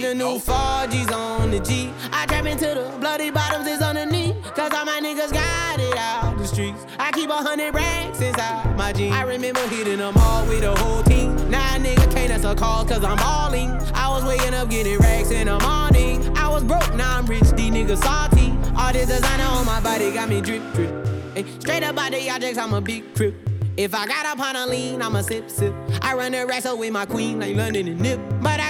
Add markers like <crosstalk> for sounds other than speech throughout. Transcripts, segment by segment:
the new 4Gs on the G. I trap into the bloody bottoms is underneath. Cause all my niggas got it out the streets. I keep a hundred racks inside my jeans. I remember hitting them all with the whole team. Now a nigga can't answer calls cause I'm balling. I was waking up getting racks in the morning. I was broke, now I'm rich, these niggas salty. All this designer on my body got me drip, drip. Hey, straight up out the objects, I'm a big crip. If I got up on a lean, I'ma sip, sip. I run the wrestle with my queen like London and Nip. But I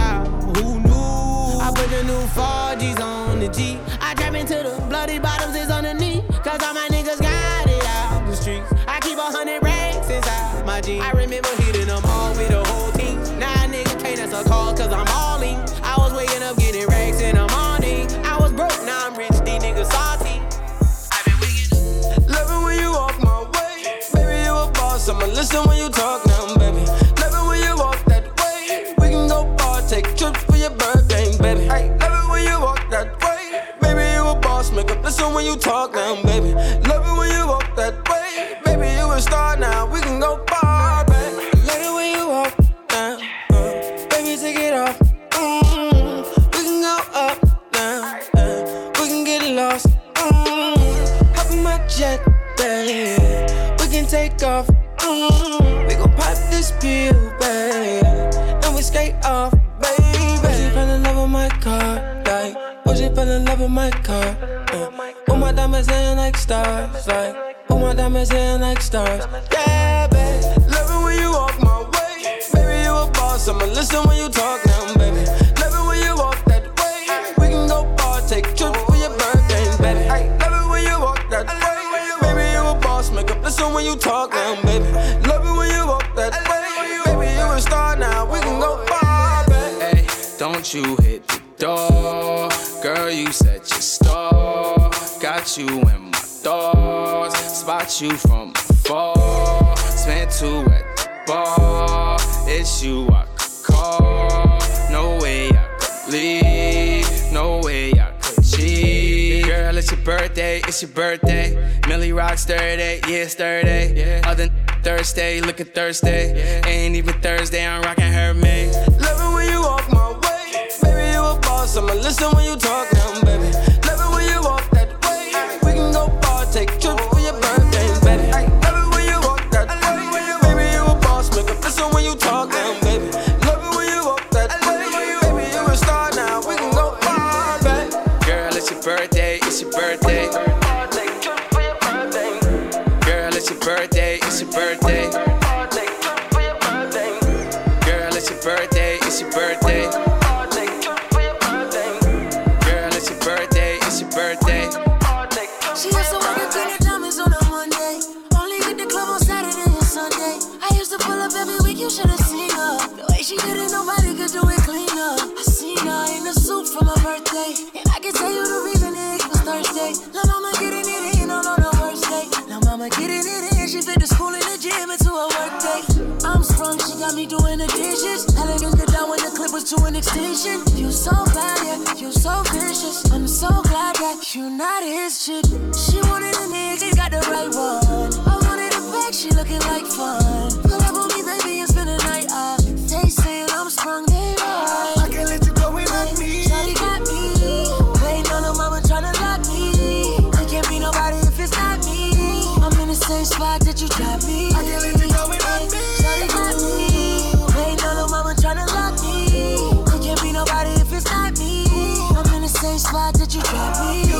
New 4Gs on the G. I trap into the bloody bottoms is underneath. Cause all my niggas got it out the streets. I keep a hundred racks inside my jeans. I remember hitting them all with the whole team. Now a nigga can't answer calls cause I'm all in. I was waking up getting racks in the morning. I was broke, now I'm rich, these niggas salty. I've been waking Love it when you walk my way. Baby, you a boss. I'ma listen when you talk when you talk now, baby. Love it when you walk don't you hit the door. Girl, you set your store. Got you in my thoughts. Spot you from afar. Spent two at the bar. It's you I could call. No way I could leave. No way I could cheat. Girl, it's your birthday. It's your birthday. Millie rocks 30. Yeah, it's 30. Other Thursday, look at Thursday. Ain't even Thursday, I'm rocking her mate. Boss. I'ma listen when you talk now, baby. Love it when you walk that way. We can go far, take trips for your birthday, baby. Love it when you walk that way. Baby, you a boss. Make up listen when you talk now, baby. Love it when you walk that way. Baby, you a star now. We can go far, baby. Girl, it's your birthday, it's your birthday. Girl, it's your birthday, it's your birthday. To an extension. You so bad, yeah, you so vicious. I'm so glad that you not his chick. She wanted a nigga, got the right one. I wanted a bag, she looking like fun. Pull up on me, baby, and spend the night up. They saying I'm sprung, they right. I can't let you go without me. Shawty got me. Waiting on her mama tryna lock me. It can't be nobody if it's not me. I'm in the same spot that you dropped me. You dropped me.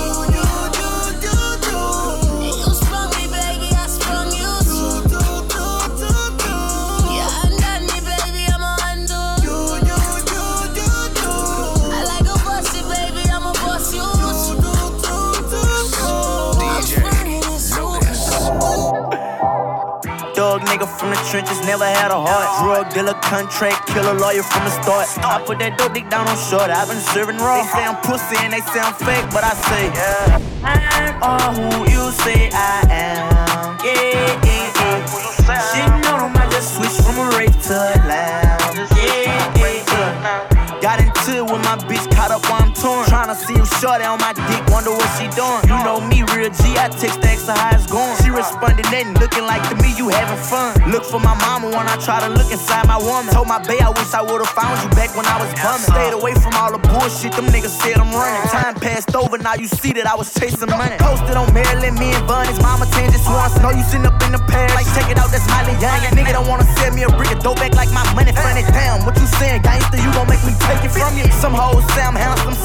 Trenches, never had a heart. Drug dealer, contract killer, lawyer from the start. I put that dope dick down on short. I've been serving raw. They say I'm pussy and they say I'm fake, but I say, yeah, I'm all who you say I am. Yeah, yeah, yeah. Know them, I just switched from a rape to a lounge. Yeah, yeah, yeah. Got into it with my bitch, caught up I'm torn. Tryna see him short on my dick, wonder what she doing. You know me, real G, I text the extra how it's going. She responded, nothing, looking like to me, you having fun. Look for my mama when I try to look inside my woman. Told my bae I wish I would've found you back when I was bumming. Stayed away from all the bullshit, them niggas said I'm running. Time passed over, now you see that I was chasing money. Posted on Maryland, me and Bunny's mama it once. Know you sitting up in the past, like check it out, that's Miley Young. Nigga don't wanna sell me a brick of dope back like my money funny. Damn, what you saying, gangster? You gon' make me take it from you. Some hoes say I'm handsome,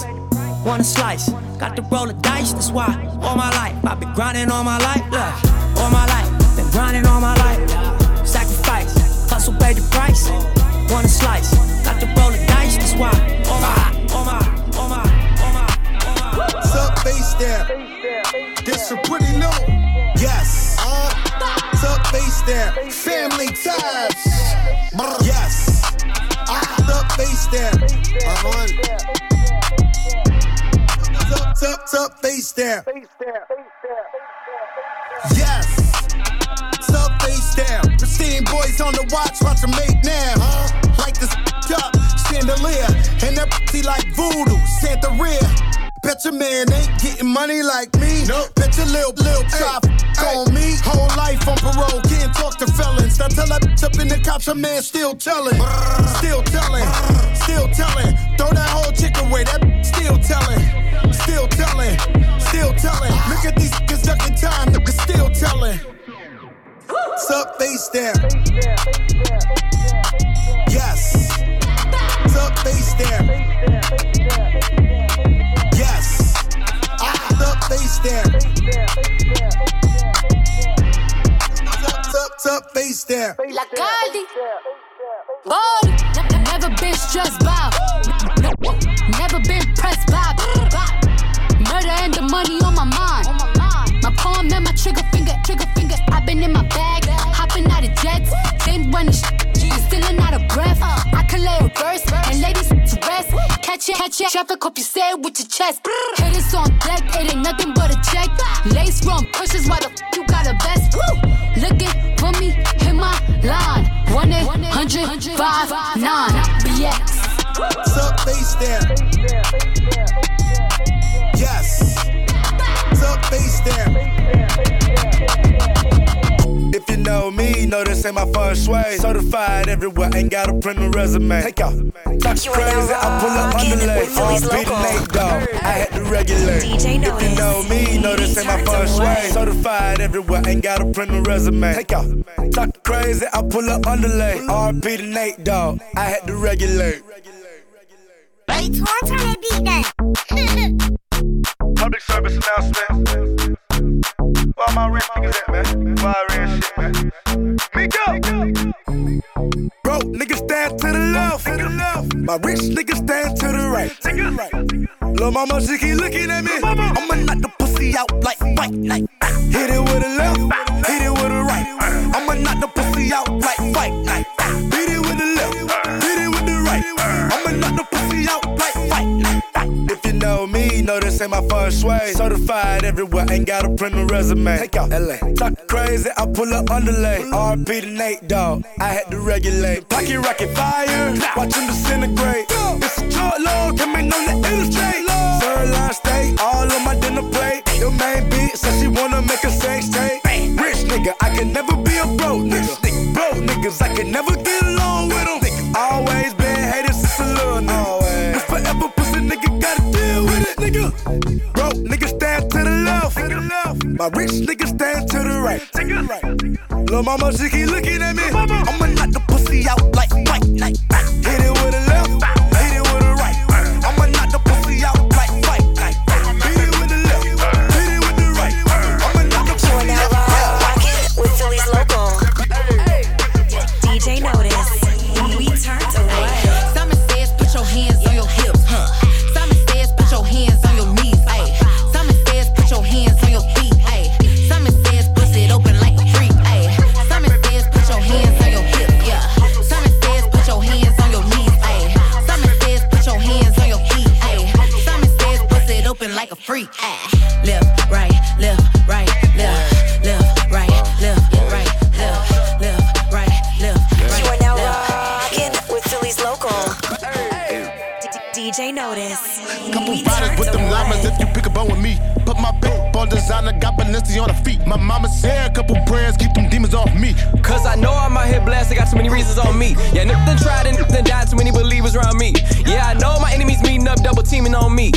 price. Want a slice, got to roll the dice, that's why. All my life, I've been grinding all my life. Look, all my life, been grinding all my life. Sacrifice, hustle, pay the price. Want a slice, got to roll the dice, that's why. All my, all my, all my, all my, all my. What's up, face there? Up, what's up, what's up, face there? Yes. What's up, face there? Pristine boys on the watch, watch them make now. Huh? Like this up, chandelier. And that like voodoo, Santa Rhea. Bet your man ain't getting money like me. Nope. Bet your lil' lil' chop on me. Whole life on parole, can't talk to felons. Now tell that up in the cops, a man still telling. Still telling, still telling. Throw that whole chick away, that still telling. Still telling, still telling. Look at these niggas ducking time, niggas still telling. What's up, face there? Yes. What's up, face there? Face down. What's up, what's face there? La Caldi. Boy, ne- never been stressed by. Never been pressed by. Murder and the money on my mind. My palm and my trigger finger, trigger finger. I've been in my bag, hopping out of jets. Then running sh- stealing out of breath. I can lay a verse and ladies. Catch it, catch it. Traffic, hope you say it with your chest. Hitters on deck, it ain't nothing but a check. Lace run pushes, why the f- you got a vest? Woo! Looking for me, hit my line. 1 800 59 BX. What's up, face there? Yes. What's up, face there? If you know me, know this ain't my first way. Certified everywhere, ain't got a print a resume. Take out. Talk You crazy, I pull up rocking underlay. with Philly's um, RP to local. Nate Dogg. I had to regulate. DJ If you know me, know this ain't my first way. Certified everywhere, ain't got a print a resume. Take out. Talk crazy, I pull up underlay. RP to Nate Dogg. I had to regulate. Wait, turn turn that beat down. <laughs> Public service announcement. Where my rich niggas at, man? Where I ran shit, man? Miko! Broke niggas stand to the left. To the left. My rich niggas stand to the right. Lil' mama, she keep looking at me. I'ma knock the pussy out like fight night. Hit it with a left, hit it with a right. I'ma knock the pussy out like fight night. Hit it with the left, hit it with the right. I'ma knock the pussy out like know me, know this ain't my first way. Certified everywhere, ain't got a print resume. Take out LA. Talk crazy, I pull up underlay. RP to Nate Dogg, I had to regulate. Pocket rocket fire, watch him disintegrate. It's a short log, coming on the illustrate. Sirloin steak, all on my dinner plate. Your main beat said she wanna make a sex tape. Rich nigga, I can never be a broke nigga. Broke niggas, I can never get along with them. Always nigga. Broke niggas stand to the left. My rich niggas stand to the right. Lil' mama, she keep looking at me. I'ma knock the pussy out like fight night. Hit and nothing died, too many believers around me. Yeah, I know my enemies meeting up, double teaming on me.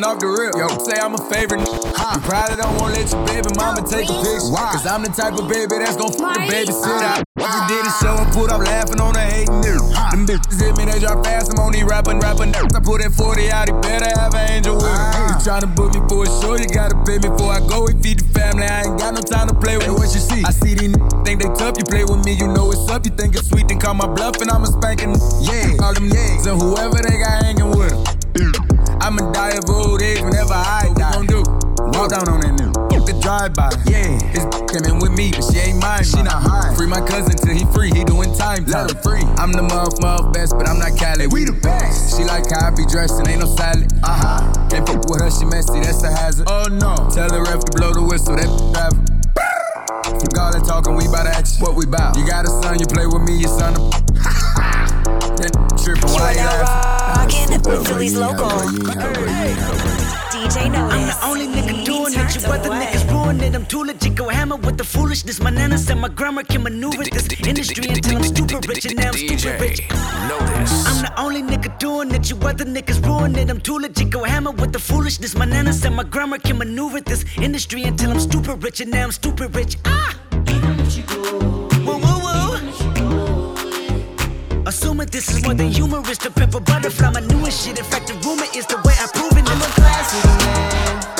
Off the rip. Yo, say I'm a favorite. You probably don't wanna let your baby mama take a picture. Why? Cause I'm the type of baby that's gon' fuck the babysitter. I you did a show and put up laughing on the hating nigga. Them bitches hit me, they drop fast. I'm on these rapping, rapping. I put that 40 out, he better have an angel with him. Ah. You tryna book me for a show, you gotta pay me before I go. We feed the family, I ain't got no time to play with. Hey, what you see? I see these niggas think they tough. You play with me, you know it's up. You think it's sweet, then call my bluff, and I'm a spanking. Yeah, all them yags and whoever they got hanging with them. I'ma die of old age whenever I die. What do? Walk down on that nigga. The drive by. Yeah, his came in with me, but she ain't mine. She not high. Free my cousin till he free. He doing time. Let him free. I'm the muff muff best, but I'm not Cali. We the best. She like how I be dressed and ain't no salad. Uh huh. Can't fuck with her, she messy. That's a hazard. Oh no. Tell the ref to blow the whistle. That driver. Fuck all that talking, we bout action. What we bout? You got a son, you play with me, your son. A <laughs> <laughs> with Philly's local. <laughs> DJ Notice. I'm the only nigga doing it. You other niggas ruin it. I'm too legit. Go hammer with the foolishness. My nana said my grammar can maneuver this industry until I'm stupid rich and now I'm stupid rich. I'm the only nigga doing it. You other niggas ruin it. I'm too legit. Go hammer with the foolishness. My nana said my grammar can maneuver this industry until I'm stupid rich and now I'm stupid rich. Ah! This is more than humorous, the pepper butterfly, my newest shit. In fact, the rumor is the way I prove it. I'm a classic man.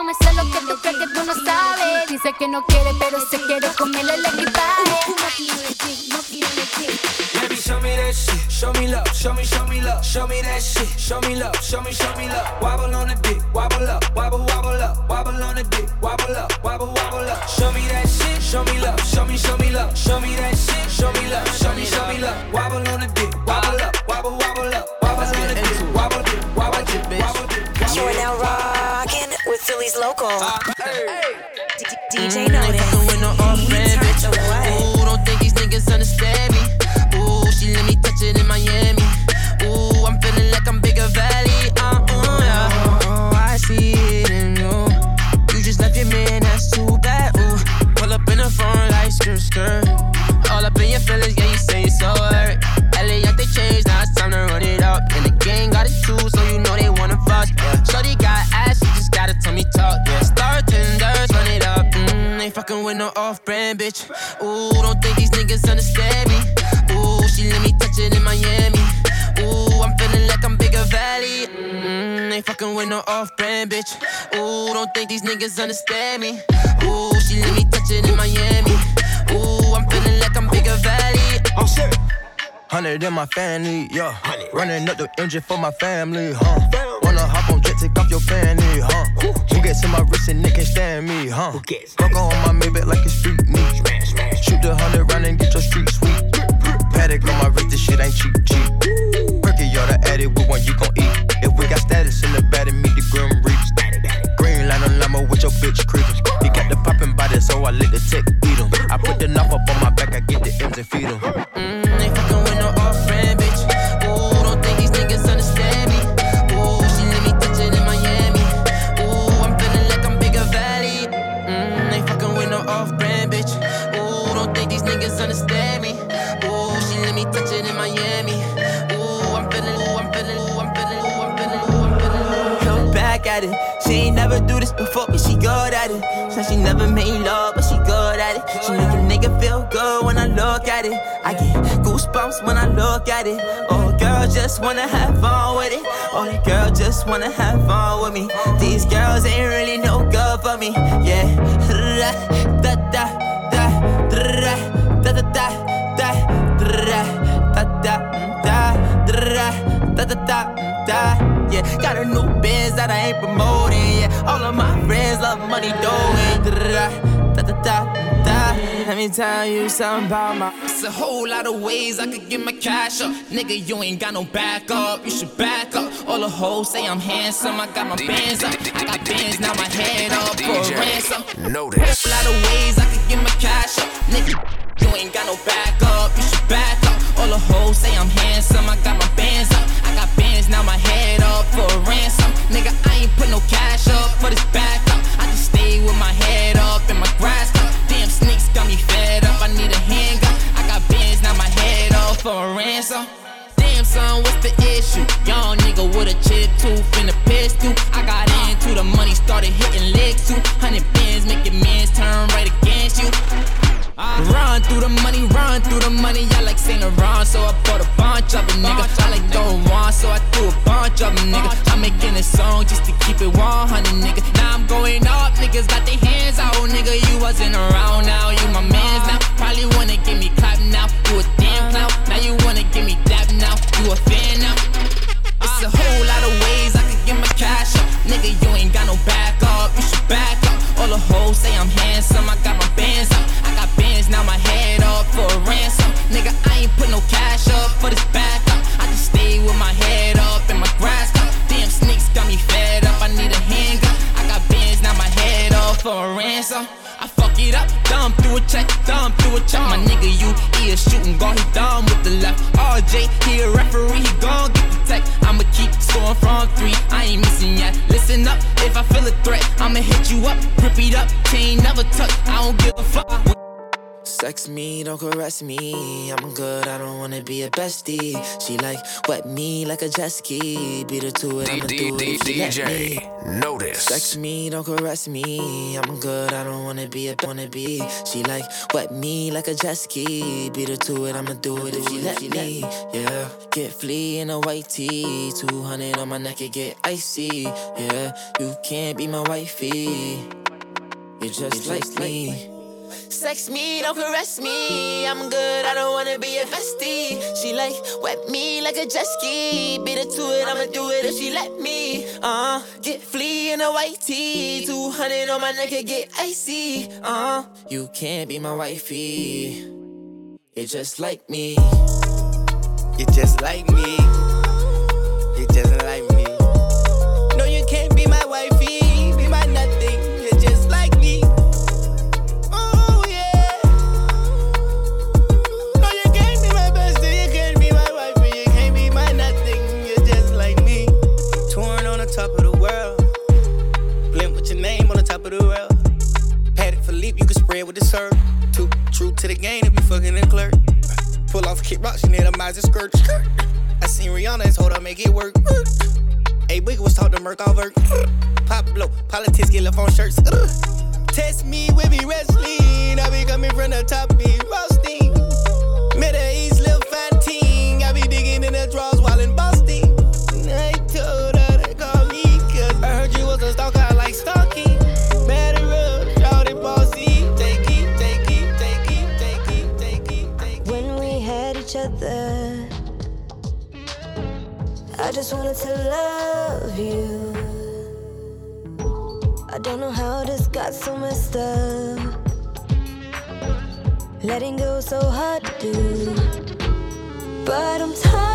Yo me sé lo que tú crees que tú no sabes. Dice que no quiere, pero se quiere comerle el equipaje. Baby, show me that shit. Show me love. Show me, show me love. Show me that shit. Show me love. Show me, show me love. Wobble on the dick. Wobble up. Wobble, wobble up. Wobble on the dick. Wobble up. Wobble, wobble up. Show me that shit. Show me love. Show me, show me love. Show me that shit. Show me love. Show me, show me love. Wobble on the dick. Wobble up. Wobble, wobble up. Wobble on the dick. Wobble, wobble, wobble, wobble. Are now local. DJ Mm, Notice. ain't fucking with no off bitch. Ooh, don't think these niggas understand me. Ooh, she let me touch it in Miami. Bitch. Ooh, don't think these niggas understand me. Ooh, she let me touch it in Miami. Ooh, I'm feeling like I'm bigger valley. Mm, ain't fucking with no off-brand bitch. Ooh, don't think these niggas understand me. Ooh, she let me touch it in Miami. Ooh, I'm feeling like I'm bigger valley. I'm serious. Hundred in my family, yeah. Running up the engine for my family, huh? Wanna hop on jet, take off your fanny, huh? Who gets in my wrist and they can't stand me, huh? Fuck on my Maybach like it's street. Shoot the hundred round and get your street sweet. Patek on my wrist, this shit ain't cheap, cheap. Perky, y'all the addict, with one you gon' eat. If we got status in the bed and meet the grim reaps. Green line on limo with your bitch creeping. He kept the poppin' body, so I let the tech beat him. I put the knife up on my back, I get the ends and feed him. Mm, understand me. Ooh, she let me touch it in Miami. Ooh, I'm feeling, ooh, I'm feeling, ooh, I'm feeling, ooh, I'm feeling, ooh, I'm feeling. Come back at it. She ain't never do this before, but she good at it. Said she never made love, but she good at it. She make a nigga feel good when I look at it. I get goosebumps when I look at it. Oh, girl, just wanna have fun with it. Oh, the girl just wanna have fun with me. These girls ain't really no good for me. Yeah. <laughs> Da da da da da da yeah. Got a new biz that I ain't promoting, yeah. All of my friends love money doing, da da da da da. Let me tell you something about my. It's a whole lot of ways I could get my cash up. Nigga, you ain't got no backup. You should back up. All the hoes say I'm handsome. I got my bands up. I got bands, now my head up for a ransom. Notice. Whole lot of ways I could get my cash up. Nigga, you ain't got no backup. You should back up. All the hoes say I'm handsome. I got my bands up. Bands, now my head up for a ransom. Nigga, I ain't put no cash up for this back up. I just stay with my head up and my grass cut. Damn snakes got me fed up. I need a handgun. I got bands, now my head up for a ransom. Damn son, what's the issue? Young nigga with a chip tooth and a pistol. I got into the money, started hitting legs too. Hundred bands, your mans turn right against you. Run through the money, run through the money. I like Saint Laurent, so I bought a bunch of them, nigga. I like throwing one, so I threw a bunch of them, nigga. I'm making a song just to keep it 100, nigga. Now I'm going up, niggas got their hands out, nigga. You wasn't around Sex me, don't caress me. I'm good, I don't wanna be a bestie. She like wet me like a jet ski. Beat her to it, I'ma do it if she let me. DJ, notice. Sex me, don't caress me. I'm good, I don't wanna be a wanna be. She like wet me like a jet ski. Beat her to it, I'ma do it if she let me. Yeah, get flea in a white tee. 200 on my neck, it get icy. Yeah, you can't be my wifey. You're just like me. Sex me, don't caress me. I'm good, I don't wanna be a bestie. She like wet me like a jet ski. Beat her to it, I'ma do it if she let me. Uh, get flea in a white tee. 200 on my neck, it get icy. Uh, you can't be my wifey. You're just like me. You're just like me. You're just like me. No, you can't be my wifey. True to the game, if be fucking a clerk. Pull off, Kit rocks, she need a miser skirt. I seen Rihanna's hold up, make it work. A big was taught to murk all work. Pop blow, politics get left on shirts. Test me, we be wrestling. I be coming from the top, be roasting. Middle East, Lil Fantine. I be digging in the drawers while in Letting go so hard to do. But I'm tired.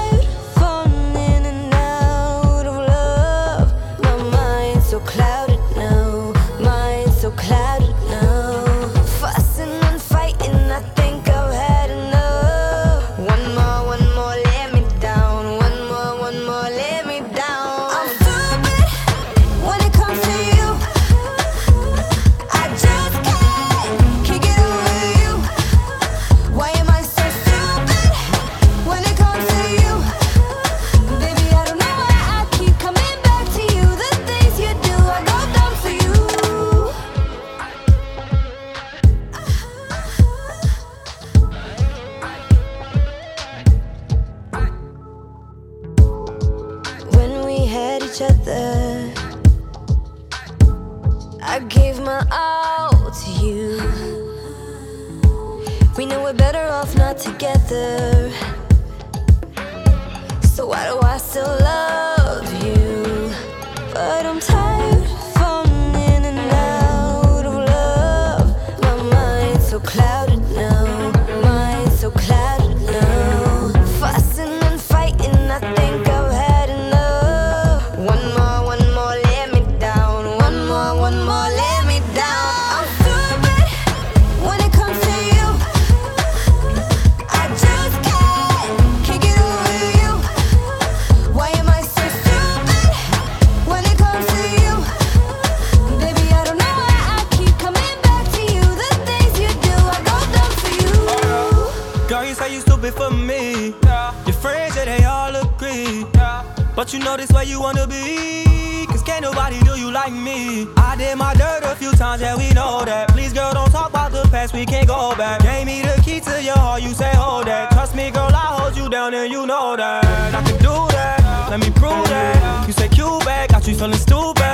and you know that I can do that. Let me prove that. You say you back, got you feeling stupid.